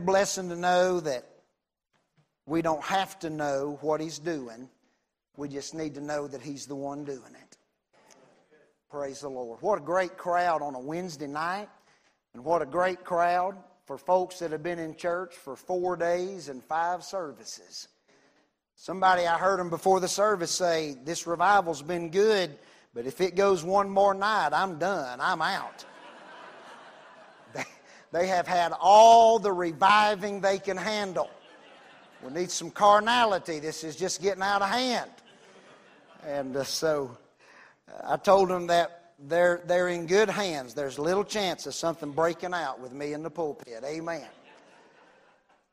blessing to know that we don't have to know what He's doing. We just need to know that He's the one doing it. Praise the Lord. What a great crowd on a Wednesday night, and what a great crowd for folks that have been in church for four days and five services. Somebody, I heard them before the service say, This revival's been good, but if it goes one more night, I'm done. I'm out. They, have had all the reviving they can handle. We need some carnality. This is just getting out of hand. And uh, so uh, I told them that they're, they're in good hands. There's little chance of something breaking out with me in the pulpit. Amen.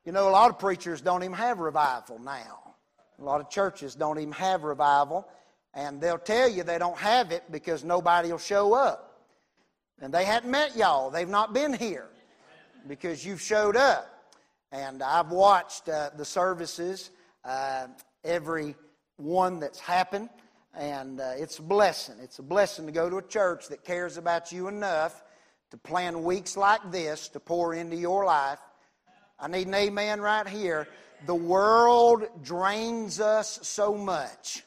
You know, a lot of preachers don't even have revival now. A lot of churches don't even have revival. And they'll tell you they don't have it because nobody will show up. And they hadn't met y'all. They've not been here because you've showed up. And I've watched uh, the services, uh, every one that's happened, and uh, it's a blessing. It's a blessing to go to a church that cares about you enough to plan weeks like this to pour into your life. I need an amen right here. The world drains us so much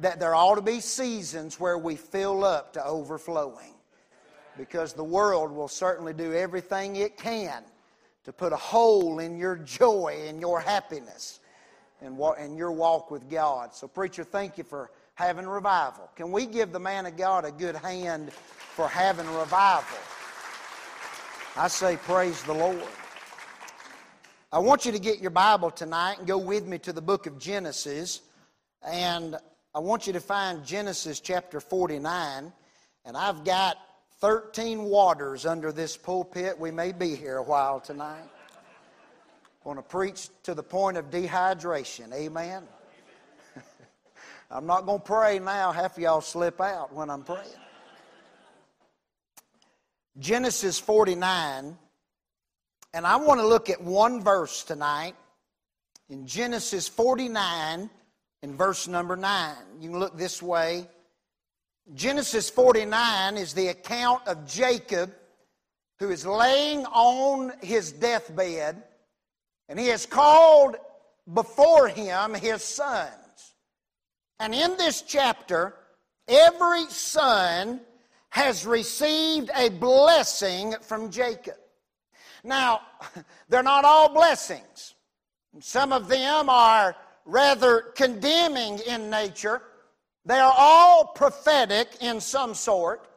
that there ought to be seasons where we fill up to overflowing. Because the world will certainly do everything it can to put a hole in your joy and your happiness and, and your walk with God. So, preacher, thank you for having revival. Can we give the man of God a good hand for having revival? I say, praise the Lord. I want you to get your Bible tonight and go with me to the book of Genesis. And I want you to find Genesis chapter 49. And I've got 13 waters under this pulpit. We may be here a while tonight. I want to preach to the point of dehydration. Amen. I'm not going to pray now. Half of y'all slip out when I'm praying. Genesis 49. And I want to look at one verse tonight in Genesis 49 in verse number 9. You can look this way. Genesis 49 is the account of Jacob who is laying on his deathbed, and he has called before him his sons. And in this chapter, every son has received a blessing from Jacob. Now, they're not all blessings. Some of them are rather condemning in nature. They are all prophetic in some sort.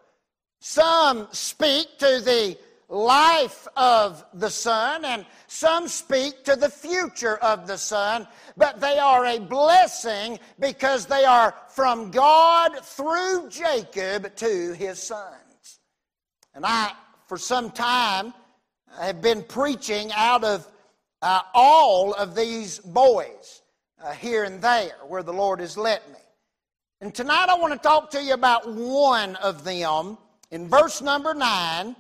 Some speak to the life of the Son, and some speak to the future of the Son, but they are a blessing because they are from God through Jacob to his sons. And I, for some time, have been preaching out of uh, all of these boys uh, here and there where the Lord has led me. And tonight I want to talk to you about one of them in verse number 9.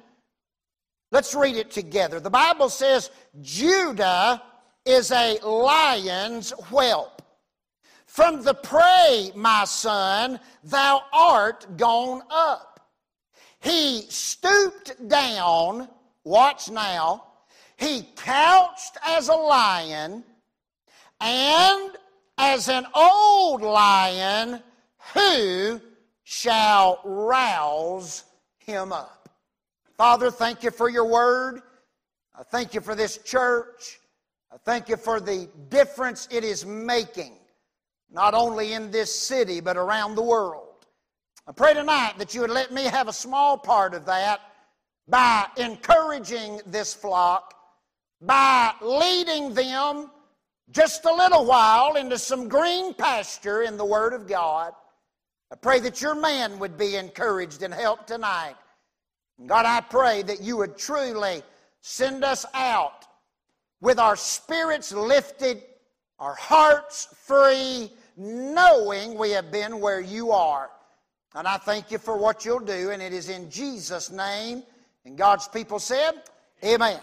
Let's read it together. The Bible says, Judah is a lion's whelp. From the prey, my son, thou art gone up. He stooped down, watch now, he couched as a lion, and as an old lion, who shall rouse him up? Father, thank you for your word. I thank you for this church. I thank you for the difference it is making, not only in this city, but around the world. I pray tonight that you would let me have a small part of that by encouraging this flock, by leading them just a little while into some green pasture in the Word of God. I pray that your man would be encouraged and helped tonight. God, I pray that you would truly send us out with our spirits lifted, our hearts free, knowing we have been where you are. And I thank you for what you'll do, and it is in Jesus' name. And God's people said, Amen.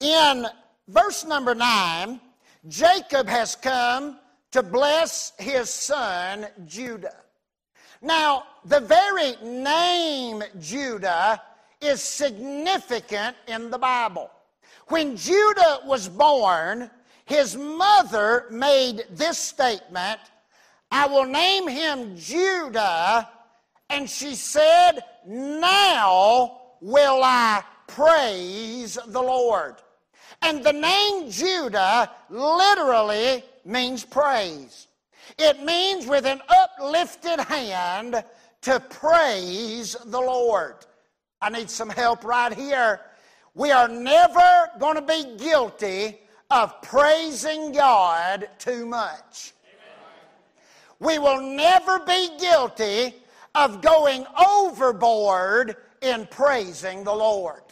In verse number 9, Jacob has come to bless his son Judah. Now, the very name Judah is significant in the Bible. When Judah was born, his mother made this statement I will name him Judah. And she said, Now will I praise the Lord. And the name Judah literally means praise. It means with an uplifted hand to praise the Lord. I need some help right here. We are never going to be guilty of praising God too much. We will never be guilty of going overboard in praising the Lord.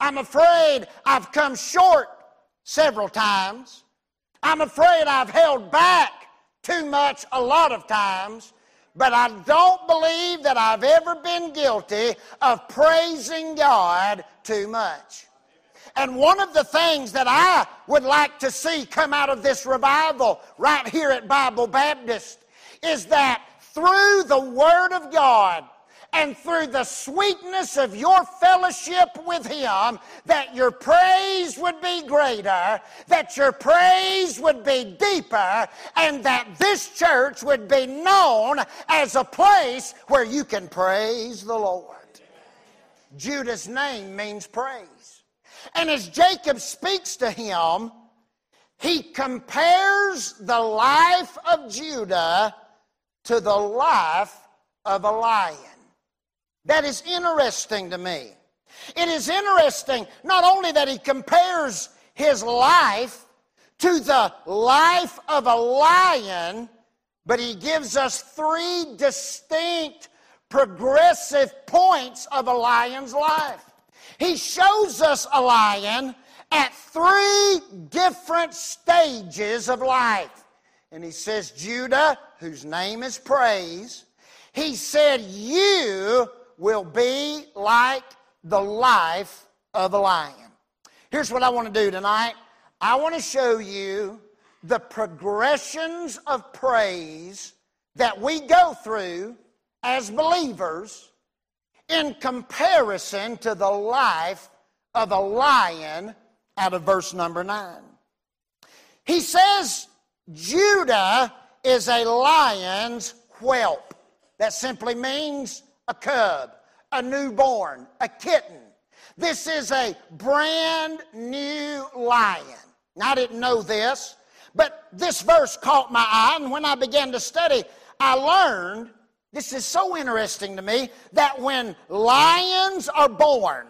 I'm afraid I've come short several times. I'm afraid I've held back too much a lot of times, but I don't believe that I've ever been guilty of praising God too much. And one of the things that I would like to see come out of this revival right here at Bible Baptist is that through the Word of God, and through the sweetness of your fellowship with Him, that your praise would be greater, that your praise would be deeper, and that this church would be known as a place where you can praise the Lord. Judah's name means praise. And as Jacob speaks to him, he compares the life of Judah to the life of a lion. That is interesting to me. It is interesting not only that he compares his life to the life of a lion, but he gives us three distinct progressive points of a lion's life. He shows us a lion at three different stages of life. And he says, Judah, whose name is praise, he said, You will be like the life of a lion. Here's what I want to do tonight I want to show you the progressions of praise that we go through as believers in comparison to the life of a lion out of verse number 9. He says, Judah is a lion's whelp. That simply means a cub, a newborn, a kitten. This is a brand new lion. Now, I didn't know this, but this verse caught my eye, and when I began to study, I learned this is so interesting to me that when lions are born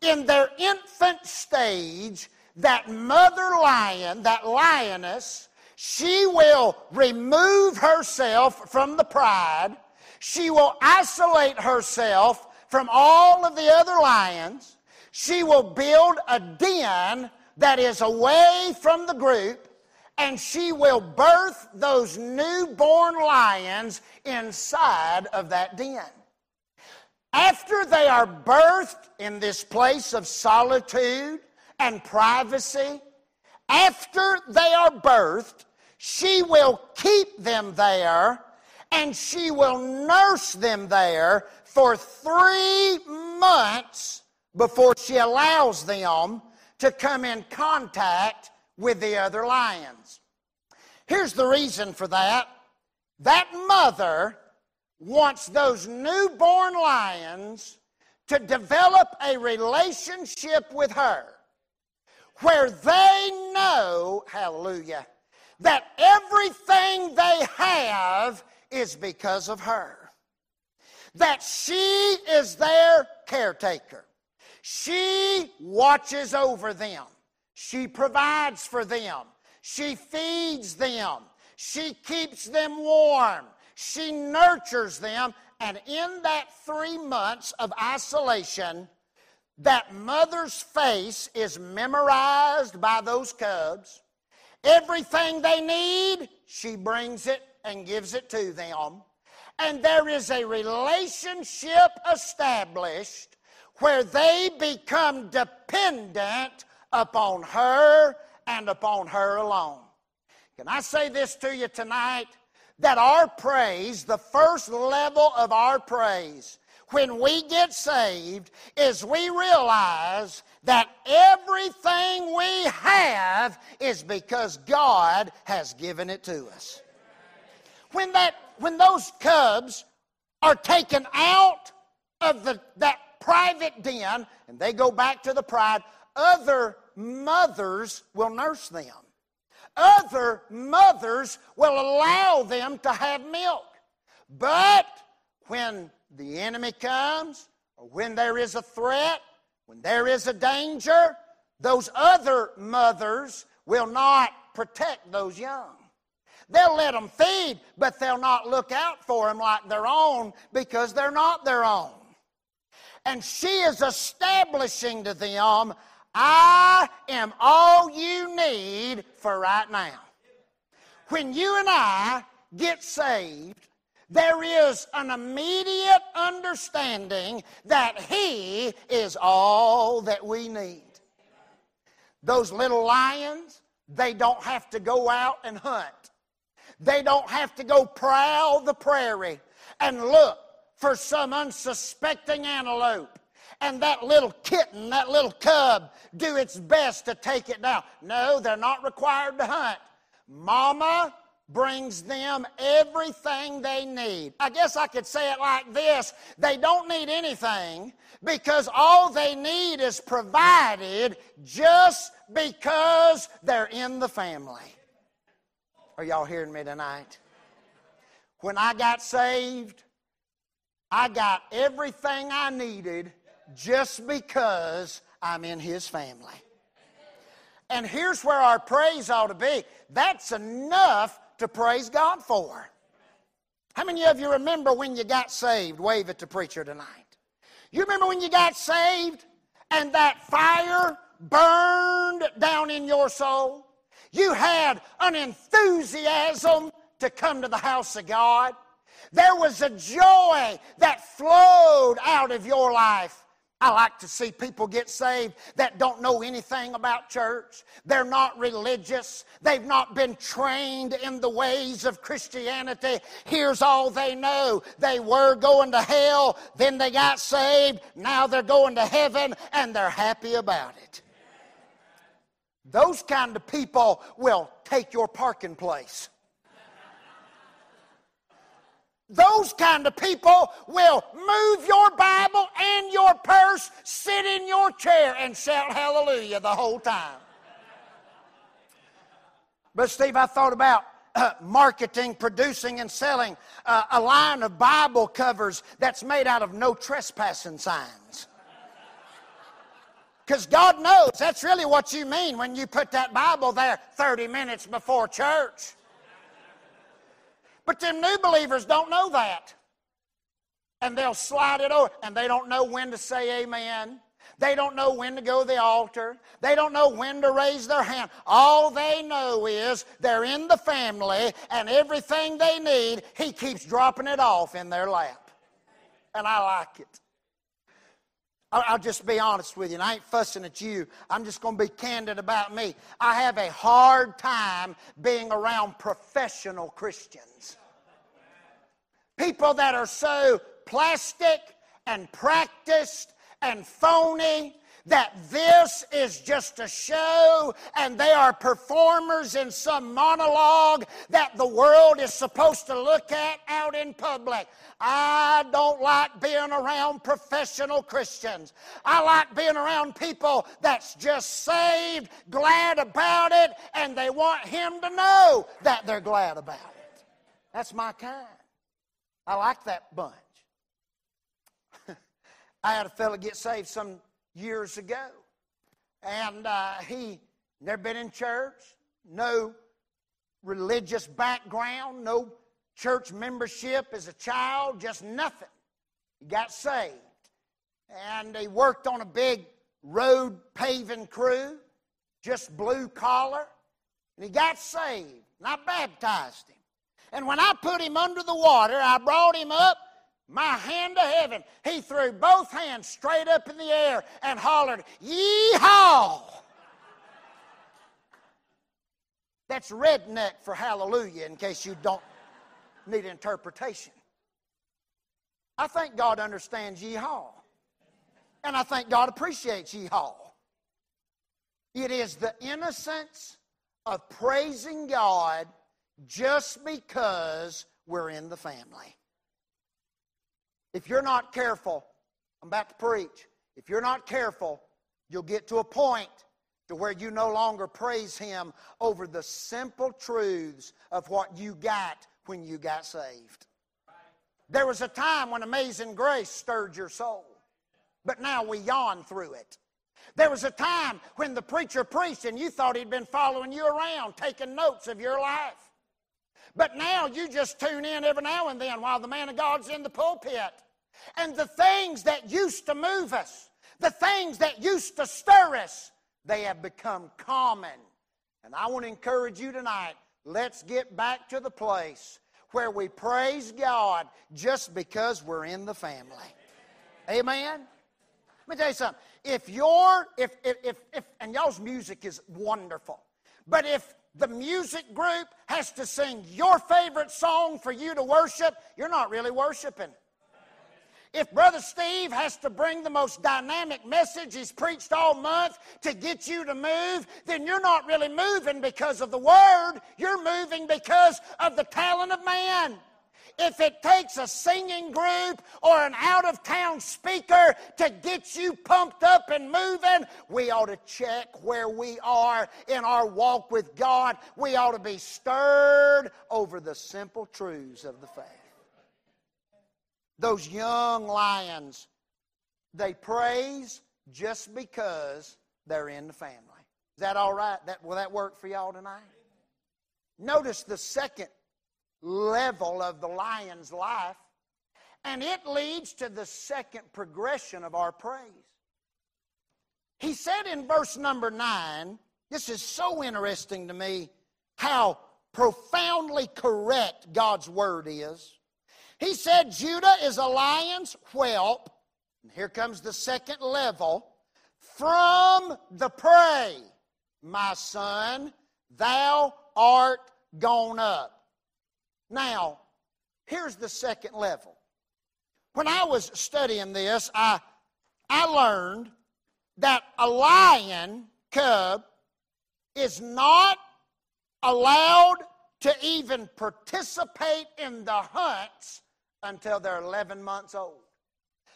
in their infant stage, that mother lion, that lioness, she will remove herself from the pride she will isolate herself from all of the other lions. She will build a den that is away from the group, and she will birth those newborn lions inside of that den. After they are birthed in this place of solitude and privacy, after they are birthed, she will keep them there and she will nurse them there for three months before she allows them to come in contact with the other lions. Here's the reason for that that mother wants those newborn lions to develop a relationship with her where they know, hallelujah, that everything they have is because of her. That she is their caretaker. She watches over them. She provides for them. She feeds them. She keeps them warm. She nurtures them. And in that three months of isolation, that mother's face is memorized by those cubs. Everything they need, she brings it and gives it to them. And there is a relationship established where they become dependent upon her and upon her alone. Can I say this to you tonight? That our praise, the first level of our praise, when we get saved is we realize that everything we have is because God has given it to us. When, that, when those cubs are taken out of the, that private den and they go back to the pride, other mothers will nurse them. Other mothers will allow them to have milk. But when the enemy comes, or when there is a threat, when there is a danger, those other mothers will not protect those young. They'll let them feed, but they'll not look out for them like their own because they're not their own. And she is establishing to them, I am all you need for right now. When you and I get saved, there is an immediate understanding that He is all that we need. Those little lions, they don't have to go out and hunt. They don't have to go prowl the prairie and look for some unsuspecting antelope and that little kitten, that little cub, do its best to take it down. No, they're not required to hunt. Mama brings them everything they need. I guess I could say it like this they don't need anything because all they need is provided just because they're in the family. Are y'all hearing me tonight? When I got saved, I got everything I needed just because I'm in His family. And here's where our praise ought to be. That's enough to praise God for. How many of you remember when you got saved? Wave at the preacher tonight. You remember when you got saved and that fire burned down in your soul? You had an enthusiasm to come to the house of God. There was a joy that flowed out of your life. I like to see people get saved that don't know anything about church. They're not religious. They've not been trained in the ways of Christianity. Here's all they know. They were going to hell, then they got saved, now they're going to heaven, and they're happy about it. Those kind of people will take your parking place. Those kind of people will move your Bible and your purse, sit in your chair, and shout hallelujah the whole time. But, Steve, I thought about uh, marketing, producing, and selling uh, a line of Bible covers that's made out of no trespassing signs. Because God knows that's really what you mean when you put that Bible there 30 minutes before church. But them new believers don't know that. And they'll slide it over, and they don't know when to say amen. They don't know when to go to the altar. They don't know when to raise their hand. All they know is they're in the family, and everything they need, He keeps dropping it off in their lap. And I like it. I'll just be honest with you, and I ain't fussing at you. I'm just going to be candid about me. I have a hard time being around professional Christians. People that are so plastic and practiced and phony that this is just a show and they are performers in some monologue that the world is supposed to look at out in public. I don't like being around professional Christians. I like being around people that's just saved, glad about it, and they want Him to know that they're glad about it. That's my kind. I like that bunch. I had a fellow get saved some years ago. And uh, he never been in church, no religious background, no church membership as a child, just nothing. He got saved. And he worked on a big road paving crew, just blue collar. And he got saved. And I baptized him. And when I put him under the water, I brought him up my hand to heaven. He threw both hands straight up in the air and hollered, Yeehaw! That's redneck for hallelujah, in case you don't need interpretation. I think God understands yeehaw. And I think God appreciates yeehaw. It is the innocence of praising God just because we're in the family. If you're not careful, I'm about to preach. If you're not careful, you'll get to a point to where you no longer praise Him over the simple truths of what you got when you got saved. There was a time when Amazing Grace stirred your soul, but now we yawn through it. There was a time when the preacher preached and you thought he'd been following you around, taking notes of your life. But now you just tune in every now and then while the man of God's in the pulpit. And the things that used to move us, the things that used to stir us, they have become common. And I want to encourage you tonight let's get back to the place where we praise God just because we're in the family. Amen? Let me tell you something. If you're, if, if, if, if, and y'all's music is wonderful, but if the music group has to sing your favorite song for you to worship, you're not really worshiping. If Brother Steve has to bring the most dynamic message he's preached all month to get you to move, then you're not really moving because of the Word. You're moving because of the talent of man. If it takes a singing group or an out of town speaker to get you pumped up and moving, we ought to check where we are in our walk with God. We ought to be stirred over the simple truths of the faith. Those young lions, they praise just because they're in the family. Is that all right? That, will that work for y'all tonight? Notice the second level of the lion's life, and it leads to the second progression of our praise. He said in verse number nine, this is so interesting to me how profoundly correct God's word is. He said, Judah is a lion's whelp. And here comes the second level. From the prey, my son, thou art gone up. Now, here's the second level. When I was studying this, I, I learned that a lion cub is not allowed to even participate in the hunts until they're 11 months old.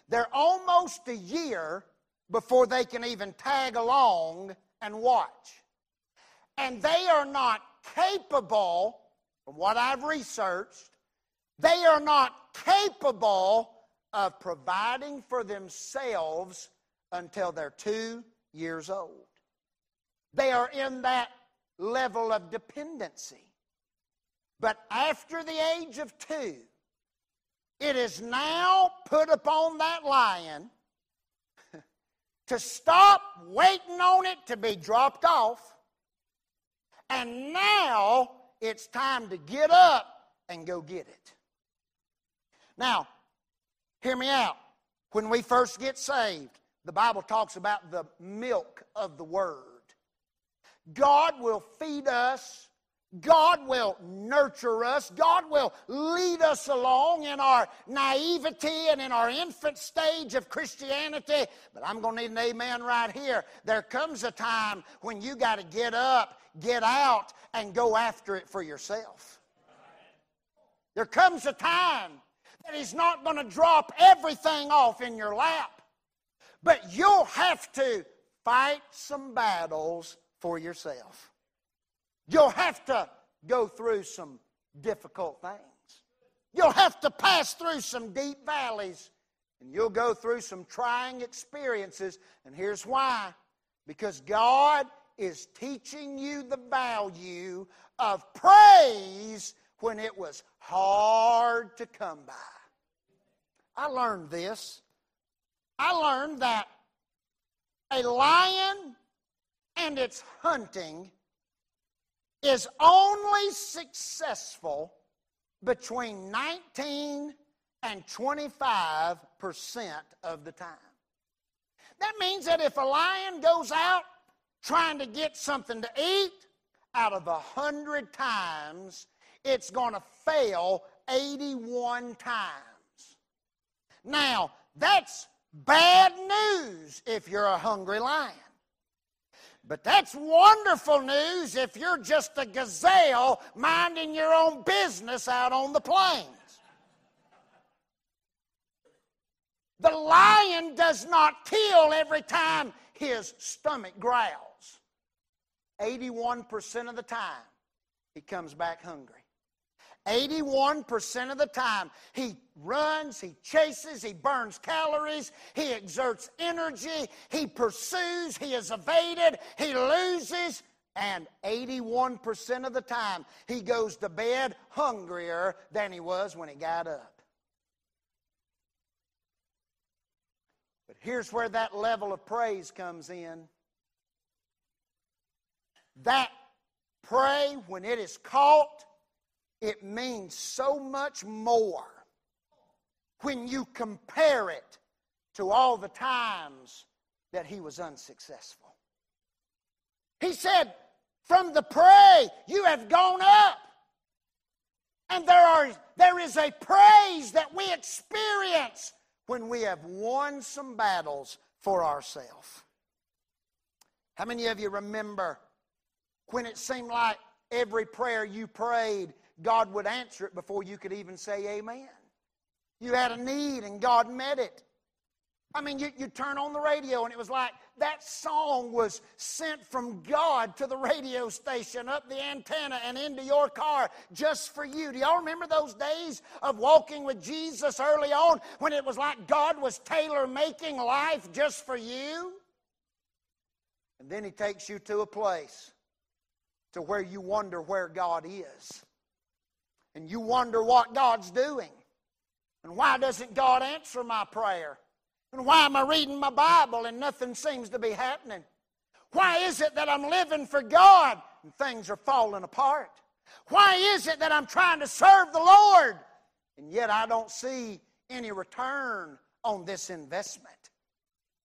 They're almost a year before they can even tag along and watch. And they are not capable, from what I've researched, they are not capable of providing for themselves until they're two years old. They are in that level of dependency. But after the age of two, it is now put upon that lion to stop waiting on it to be dropped off. And now it's time to get up and go get it. Now, hear me out. When we first get saved, the Bible talks about the milk of the Word. God will feed us God will nurture us. God will lead us along in our naivety and in our infant stage of Christianity. But I'm going to need an amen right here. There comes a time when you got to get up, get out, and go after it for yourself. There comes a time that He's not going to drop everything off in your lap, but you'll have to fight some battles for yourself. You'll have to go through some difficult things. You'll have to pass through some deep valleys and you'll go through some trying experiences. And here's why because God is teaching you the value of praise when it was hard to come by. I learned this. I learned that a lion and its hunting is only successful between 19 and 25 percent of the time. That means that if a lion goes out trying to get something to eat, out of a hundred times, it's going to fail 81 times. Now, that's bad news if you're a hungry lion. But that's wonderful news if you're just a gazelle minding your own business out on the plains. The lion does not kill every time his stomach growls. 81% of the time, he comes back hungry. 81% of the time, he runs, he chases, he burns calories, he exerts energy, he pursues, he is evaded, he loses, and 81% of the time, he goes to bed hungrier than he was when he got up. But here's where that level of praise comes in. That prey, when it is caught, it means so much more when you compare it to all the times that he was unsuccessful. He said, From the prey you have gone up. And there, are, there is a praise that we experience when we have won some battles for ourselves. How many of you remember when it seemed like every prayer you prayed God would answer it before you could even say amen. You had a need and God met it. I mean, you, you turn on the radio and it was like that song was sent from God to the radio station, up the antenna, and into your car just for you. Do y'all remember those days of walking with Jesus early on when it was like God was tailor making life just for you? And then He takes you to a place to where you wonder where God is and you wonder what God's doing. And why doesn't God answer my prayer? And why am I reading my Bible and nothing seems to be happening? Why is it that I'm living for God and things are falling apart? Why is it that I'm trying to serve the Lord and yet I don't see any return on this investment?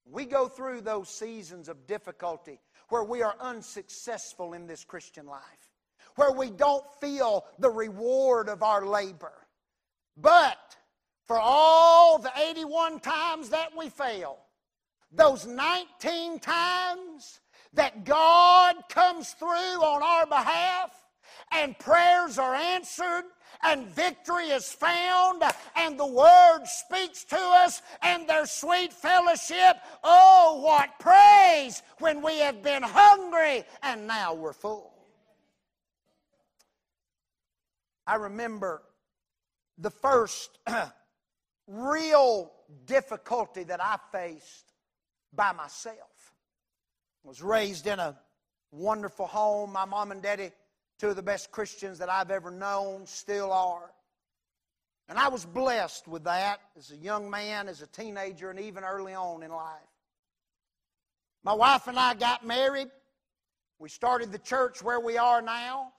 We go through those seasons of difficulty where we are unsuccessful in this Christian life where we don't feel the reward of our labor. But for all the 81 times that we fail, those 19 times that God comes through on our behalf and prayers are answered and victory is found and the word speaks to us and there's sweet fellowship. Oh, what praise when we have been hungry and now we're full. I remember the first real difficulty that I faced by myself. I was raised in a wonderful home. My mom and daddy, two of the best Christians that I've ever known, still are. And I was blessed with that as a young man, as a teenager, and even early on in life. My wife and I got married. We started the church where we are now.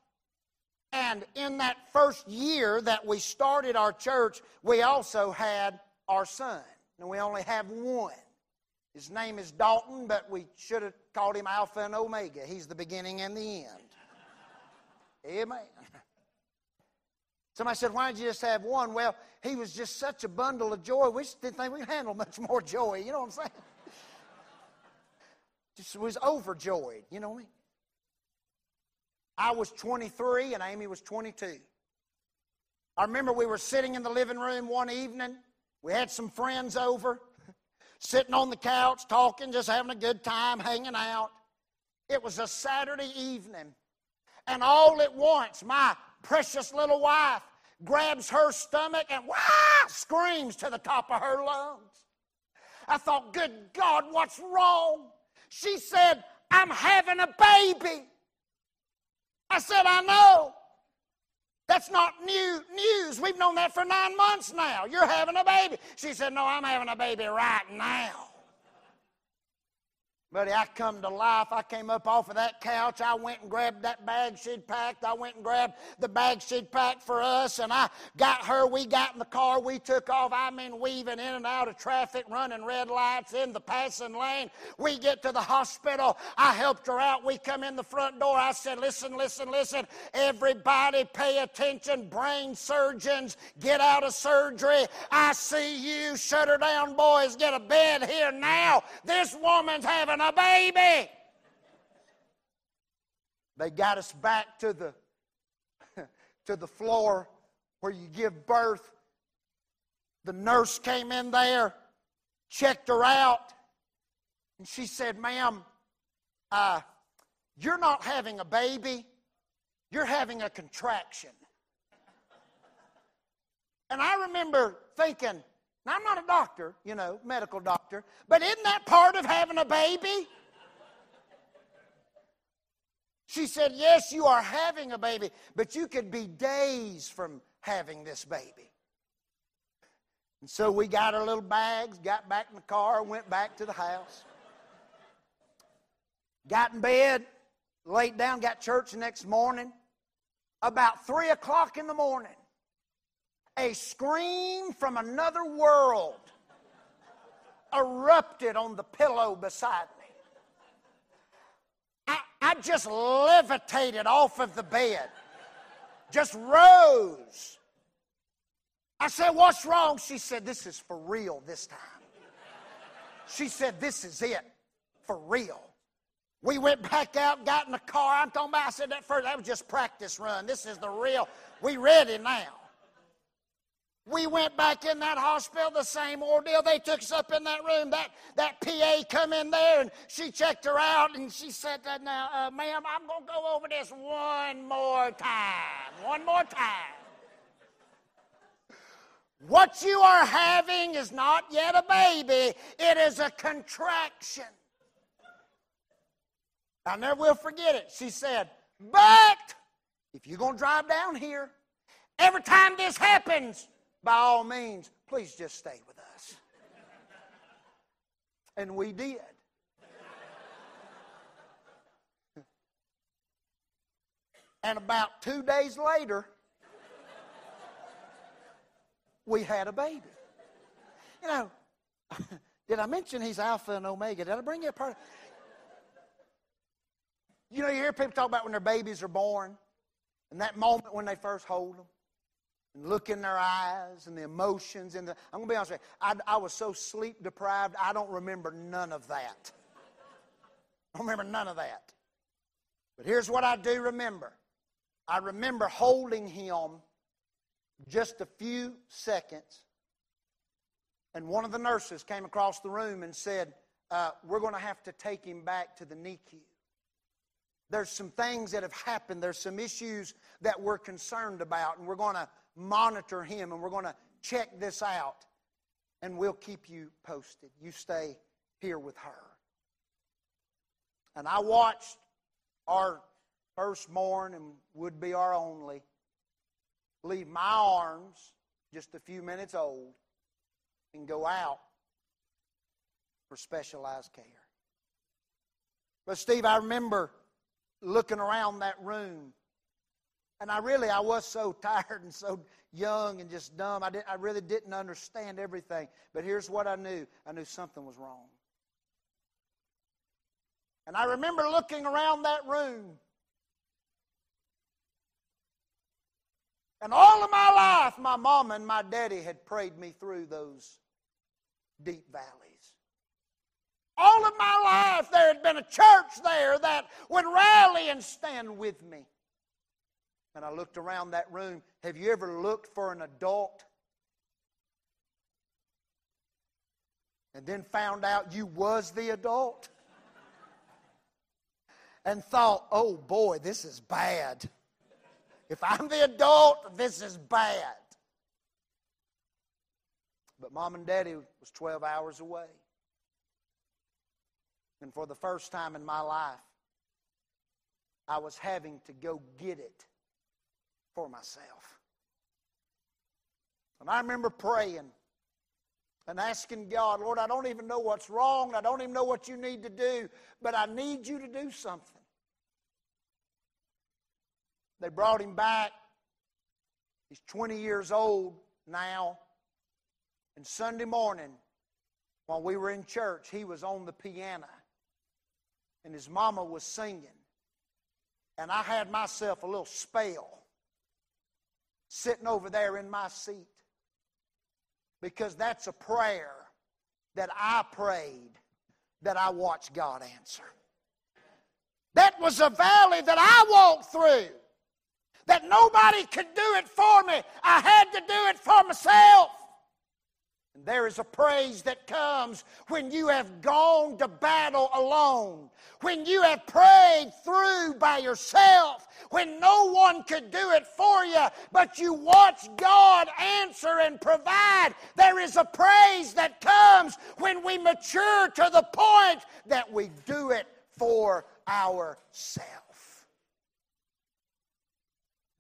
And in that first year that we started our church, we also had our son. And we only have one. His name is Dalton, but we should have called him Alpha and Omega. He's the beginning and the end. Amen. Somebody said, Why did you just have one? Well, he was just such a bundle of joy. We just didn't think we could handle much more joy. You know what I'm saying? Just was overjoyed. You know what I mean? I was 23 and Amy was 22. I remember we were sitting in the living room one evening. We had some friends over, sitting on the couch, talking, just having a good time, hanging out. It was a Saturday evening. And all at once, my precious little wife grabs her stomach and screams to the top of her lungs. I thought, good God, what's wrong? She said, I'm having a baby. I said, I know. That's not new news. We've known that for nine months now. You're having a baby. She said, No, I'm having a baby right now. Buddy, I come to life. I came up off of that couch. I went and grabbed that bag she'd packed. I went and grabbed the bag she'd packed for us, and I got her. We got in the car. We took off. I mean, weaving in and out of traffic, running red lights in the passing lane. We get to the hospital. I helped her out. We come in the front door. I said, Listen, listen, listen. Everybody pay attention. Brain surgeons, get out of surgery. I see you. Shut her down, boys. Get a bed here now. This woman's having baby. They got us back to the to the floor where you give birth. The nurse came in there, checked her out, and she said, Ma'am, uh, you're not having a baby, you're having a contraction. And I remember thinking, now, I'm not a doctor, you know, medical doctor, but isn't that part of having a baby? She said, Yes, you are having a baby, but you could be days from having this baby. And so we got our little bags, got back in the car, went back to the house. Got in bed, laid down, got church the next morning. About 3 o'clock in the morning, a scream from another world erupted on the pillow beside me. I, I just levitated off of the bed, just rose. I said, What's wrong? She said, This is for real this time. She said, This is it, for real. We went back out, got in the car. I'm talking about, I said that first, that was just practice run. This is the real. We ready now. We went back in that hospital, the same ordeal. They took us up in that room. That, that PA come in there and she checked her out and she said, Now, uh, ma'am, I'm going to go over this one more time. One more time. What you are having is not yet a baby, it is a contraction. I never will forget it. She said, But if you're going to drive down here, every time this happens, by all means, please just stay with us. And we did. And about two days later, we had a baby. You know, did I mention he's Alpha and Omega? Did I bring you a part? You know, you hear people talk about when their babies are born and that moment when they first hold them and look in their eyes and the emotions and the i'm going to be honest with you I, I, was so sleep deprived i don't remember none of that. I don't remember none of that. But here's what i do remember. I remember holding him just a few seconds and one of the nurses came across the room and said uh, we're going to have to take him back to the NICU there's some things that have happened there's some issues that we're concerned about and we're going to monitor him and we're going to check this out and we'll keep you posted. You stay here with her. And I watched our firstborn and would be our only leave my arms just a few minutes old and go out for specialized care. But Steve, I remember looking around that room and I really, I was so tired and so young and just dumb. I, did, I really didn't understand everything. But here's what I knew I knew something was wrong. And I remember looking around that room. And all of my life, my mom and my daddy had prayed me through those deep valleys. All of my life, there had been a church there that would rally and stand with me and I looked around that room. Have you ever looked for an adult and then found out you was the adult? and thought, oh boy, this is bad. If I'm the adult, this is bad. But mom and daddy was 12 hours away. And for the first time in my life, I was having to go get it for myself. And I remember praying. and asking God, Lord, I don't even know what's wrong. I don't even know what you need to do, but I need you to do something. They brought him back. He's 20 years old now. And Sunday morning, while we were in church, he was on the piano. And his mama was singing. And I had myself a little spell sitting over there in my seat because that's a prayer that I prayed that I watched God answer. That was a valley that I walked through that nobody could do it for me. I had to do it for myself. There is a praise that comes when you have gone to battle alone, when you have prayed through by yourself, when no one could do it for you, but you watch God answer and provide. There is a praise that comes when we mature to the point that we do it for ourselves.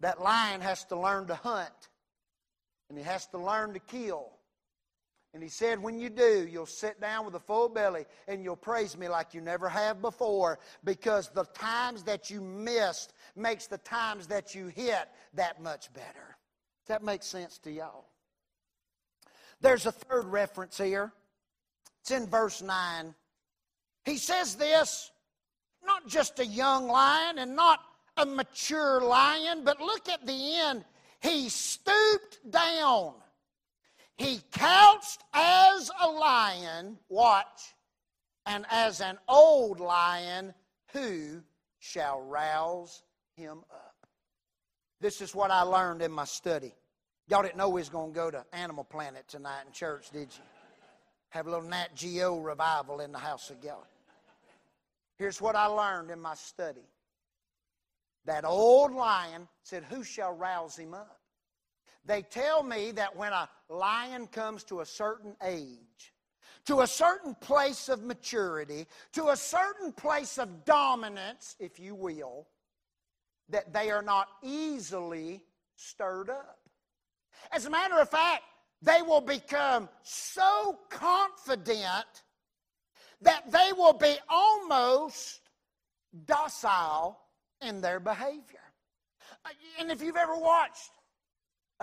That lion has to learn to hunt, and he has to learn to kill. And he said, When you do, you'll sit down with a full belly and you'll praise me like you never have before because the times that you missed makes the times that you hit that much better. Does that make sense to y'all? There's a third reference here. It's in verse 9. He says this not just a young lion and not a mature lion, but look at the end. He stooped down he couched as a lion, watch, and as an old lion, who shall rouse him up? This is what I learned in my study. Y'all didn't know we was going to go to Animal Planet tonight in church, did you? Have a little Nat Geo revival in the house of God. Here's what I learned in my study. That old lion said, Who shall rouse him up? They tell me that when a lion comes to a certain age, to a certain place of maturity, to a certain place of dominance, if you will, that they are not easily stirred up. As a matter of fact, they will become so confident that they will be almost docile in their behavior. Uh, and if you've ever watched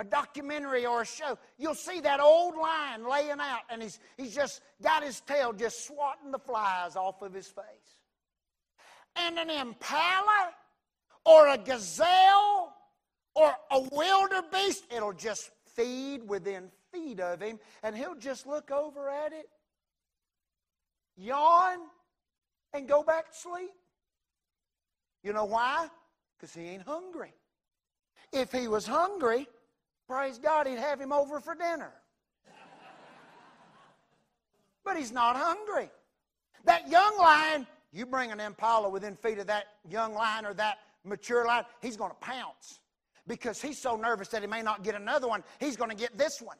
a documentary or a show, you'll see that old lion laying out and he's, he's just got his tail just swatting the flies off of his face. And an impala or a gazelle or a wildebeest, it'll just feed within feet of him and he'll just look over at it, yawn, and go back to sleep. You know why? Because he ain't hungry. If he was hungry, Praise God, he'd have him over for dinner. But he's not hungry. That young lion, you bring an impala within feet of that young lion or that mature lion, he's going to pounce because he's so nervous that he may not get another one. He's going to get this one.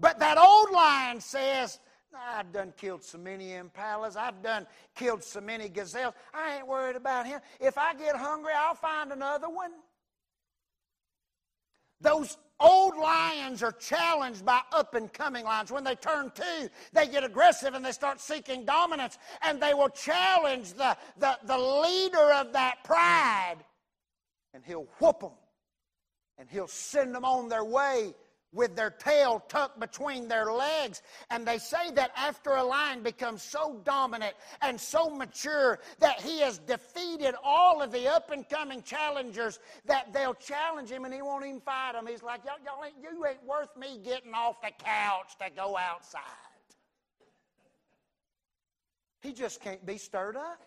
But that old lion says, I've done killed so many impalas. I've done killed so many gazelles. I ain't worried about him. If I get hungry, I'll find another one. Those old lions are challenged by up and coming lions. When they turn two, they get aggressive and they start seeking dominance, and they will challenge the, the, the leader of that pride, and he'll whoop them, and he'll send them on their way with their tail tucked between their legs. And they say that after a lion becomes so dominant and so mature that he has defeated all of the up and coming challengers, that they'll challenge him and he won't even fight them. He's like, y'all, y'all ain't, you ain't worth me getting off the couch to go outside. He just can't be stirred up.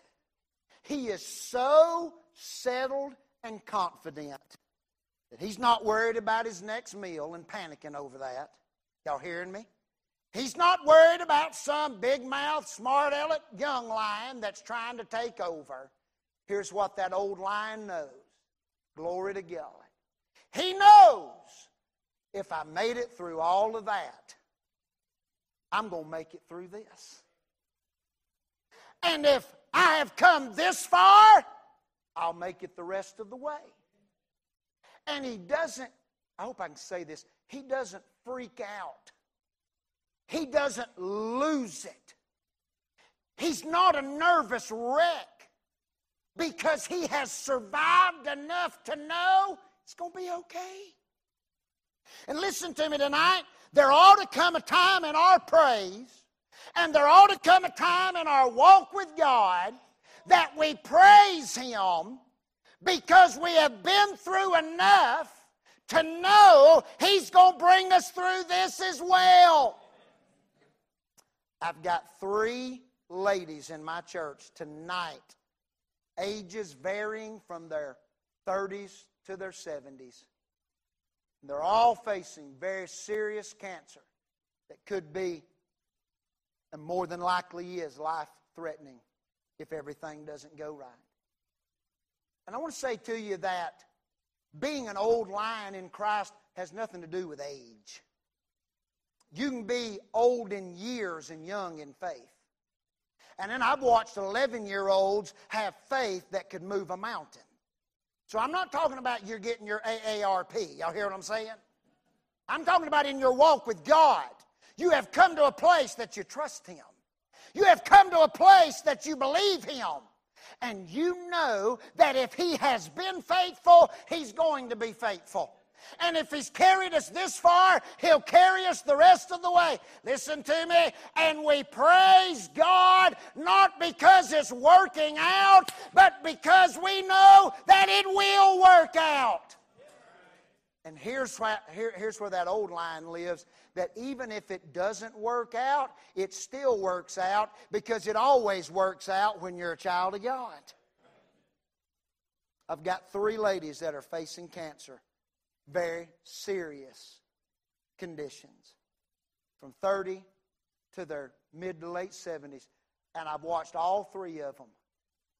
He is so settled and confident that he's not worried about his next meal and panicking over that. Y'all hearing me? He's not worried about some big mouth, smart aleck young lion that's trying to take over. Here's what that old lion knows glory to God. He knows if I made it through all of that, I'm going to make it through this. And if I have come this far, I'll make it the rest of the way. And he doesn't, I hope I can say this, he doesn't freak out. he doesn't lose it. He's not a nervous wreck because he has survived enough to know it's going to be okay. And listen to me tonight. There ought to come a time in our praise, and there ought to come a time in our walk with God that we praise Him because we have been through enough to know He's going to bring us through this as well. I've got three ladies in my church tonight, ages varying from their 30s to their 70s. They're all facing very serious cancer that could be, and more than likely is, life threatening if everything doesn't go right. And I want to say to you that being an old lion in Christ has nothing to do with age. You can be old in years and young in faith. And then I've watched 11 year olds have faith that could move a mountain. So I'm not talking about you're getting your AARP. Y'all hear what I'm saying? I'm talking about in your walk with God. You have come to a place that you trust Him. You have come to a place that you believe Him. And you know that if He has been faithful, He's going to be faithful. And if He's carried us this far, He'll carry us the rest of the way. Listen to me. And we praise God not because it's working out, but because we know that it will work out. And here's where, here, here's where that old line lives that even if it doesn't work out, it still works out because it always works out when you're a child of God. I've got three ladies that are facing cancer very serious conditions from 30 to their mid to late 70s. And I've watched all three of them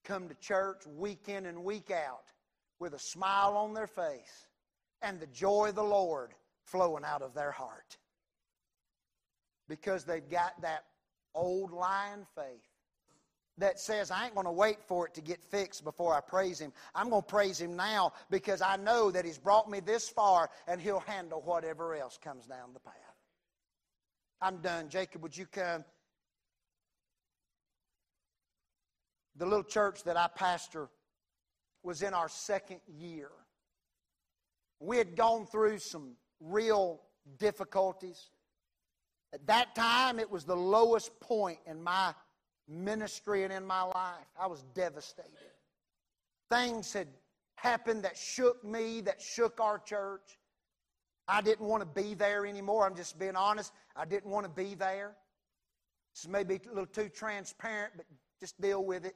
come to church week in and week out with a smile on their face and the joy of the Lord flowing out of their heart. Because they've got that old lion faith that says, I ain't going to wait for it to get fixed before I praise Him. I'm going to praise Him now because I know that He's brought me this far and He'll handle whatever else comes down the path. I'm done. Jacob, would you come? The little church that I pastor was in our second year. We had gone through some real difficulties. At that time, it was the lowest point in my ministry and in my life. I was devastated. Things had happened that shook me, that shook our church. I didn't want to be there anymore. I'm just being honest. I didn't want to be there. This may be a little too transparent, but just deal with it.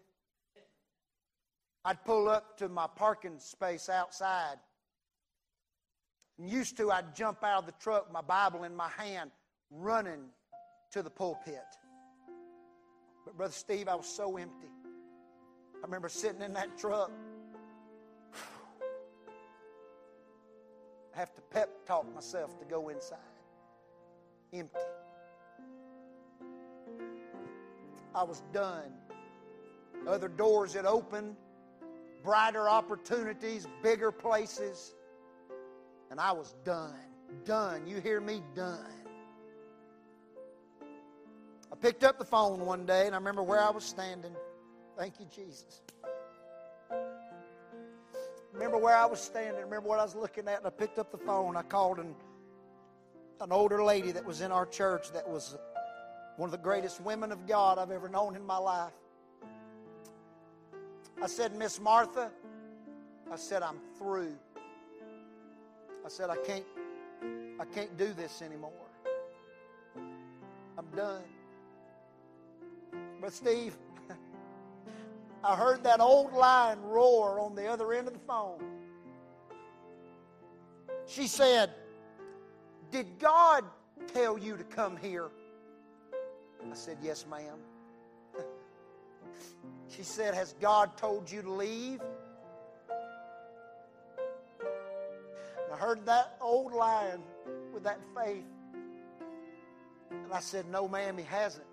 I'd pull up to my parking space outside. And used to, I'd jump out of the truck, my Bible in my hand, running to the pulpit. But, Brother Steve, I was so empty. I remember sitting in that truck. I have to pep talk myself to go inside. Empty. I was done. Other doors had opened, brighter opportunities, bigger places. And I was done. Done. You hear me? Done. I picked up the phone one day and I remember where I was standing. Thank you, Jesus. Remember where I was standing. Remember what I was looking at. And I picked up the phone. I called an, an older lady that was in our church that was one of the greatest women of God I've ever known in my life. I said, Miss Martha, I said, I'm through. I said, I can't, I can't do this anymore. I'm done. But Steve, I heard that old lion roar on the other end of the phone. She said, Did God tell you to come here? I said, Yes, ma'am. She said, Has God told you to leave? I heard that old lion with that faith. And I said, No, ma'am, he hasn't.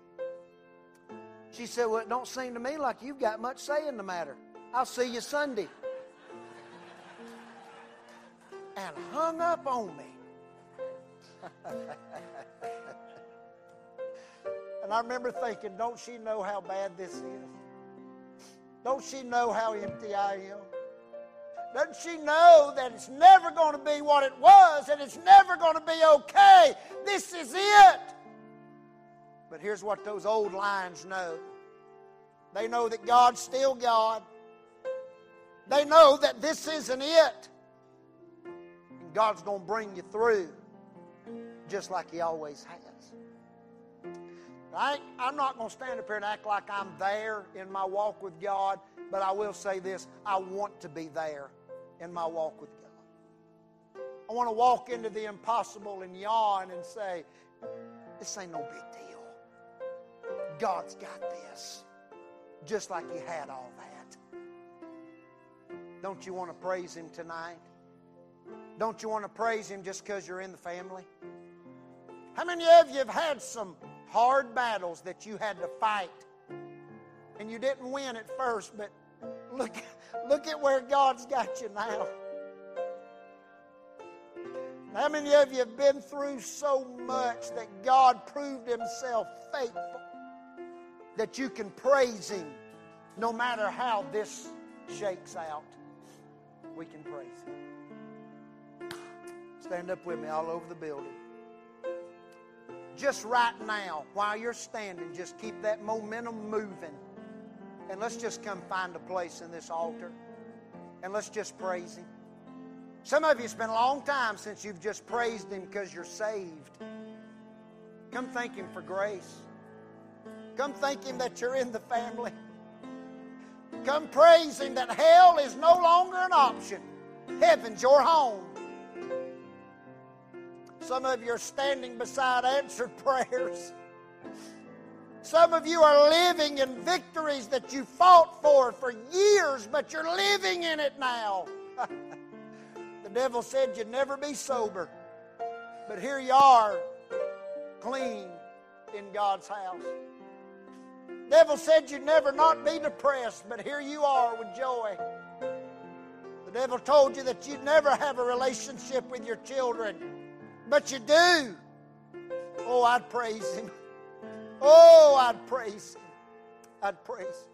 She said, Well, it don't seem to me like you've got much say in the matter. I'll see you Sunday. And hung up on me. And I remember thinking, don't she know how bad this is? Don't she know how empty I am? Doesn't she know that it's never going to be what it was and it's never going to be okay? This is it. But here's what those old lions know they know that God's still God. They know that this isn't it. And God's going to bring you through just like He always has. I, am not going to stand up here and act like I'm there in my walk with God, but I will say this I want to be there in my walk with God. I want to walk into the impossible and yawn and say, This ain't no big deal. God's got this, just like He had all that. Don't you want to praise Him tonight? Don't you want to praise Him just because you're in the family? How many of you have had some hard battles that you had to fight and you didn't win at first, but look, look at where God's got you now. How many of you have been through so much that God proved Himself faithful that you can praise Him no matter how this shakes out? We can praise Him. Stand up with me all over the building. Just right now, while you're standing, just keep that momentum moving. And let's just come find a place in this altar and let's just praise Him. Some of you, it's been a long time since you've just praised Him because you're saved. Come thank Him for grace. Come thank Him that you're in the family. Come praise Him that hell is no longer an option. Heaven's your home. Some of you are standing beside answered prayers. Some of you are living in victories that you fought for for years, but you're living in it now. the devil said you'd never be sober, but here you are, clean in God's house. The devil said you'd never not be depressed, but here you are with joy. The devil told you that you'd never have a relationship with your children, but you do. Oh, I'd praise him. Oh, I'd praise him. I'd praise him.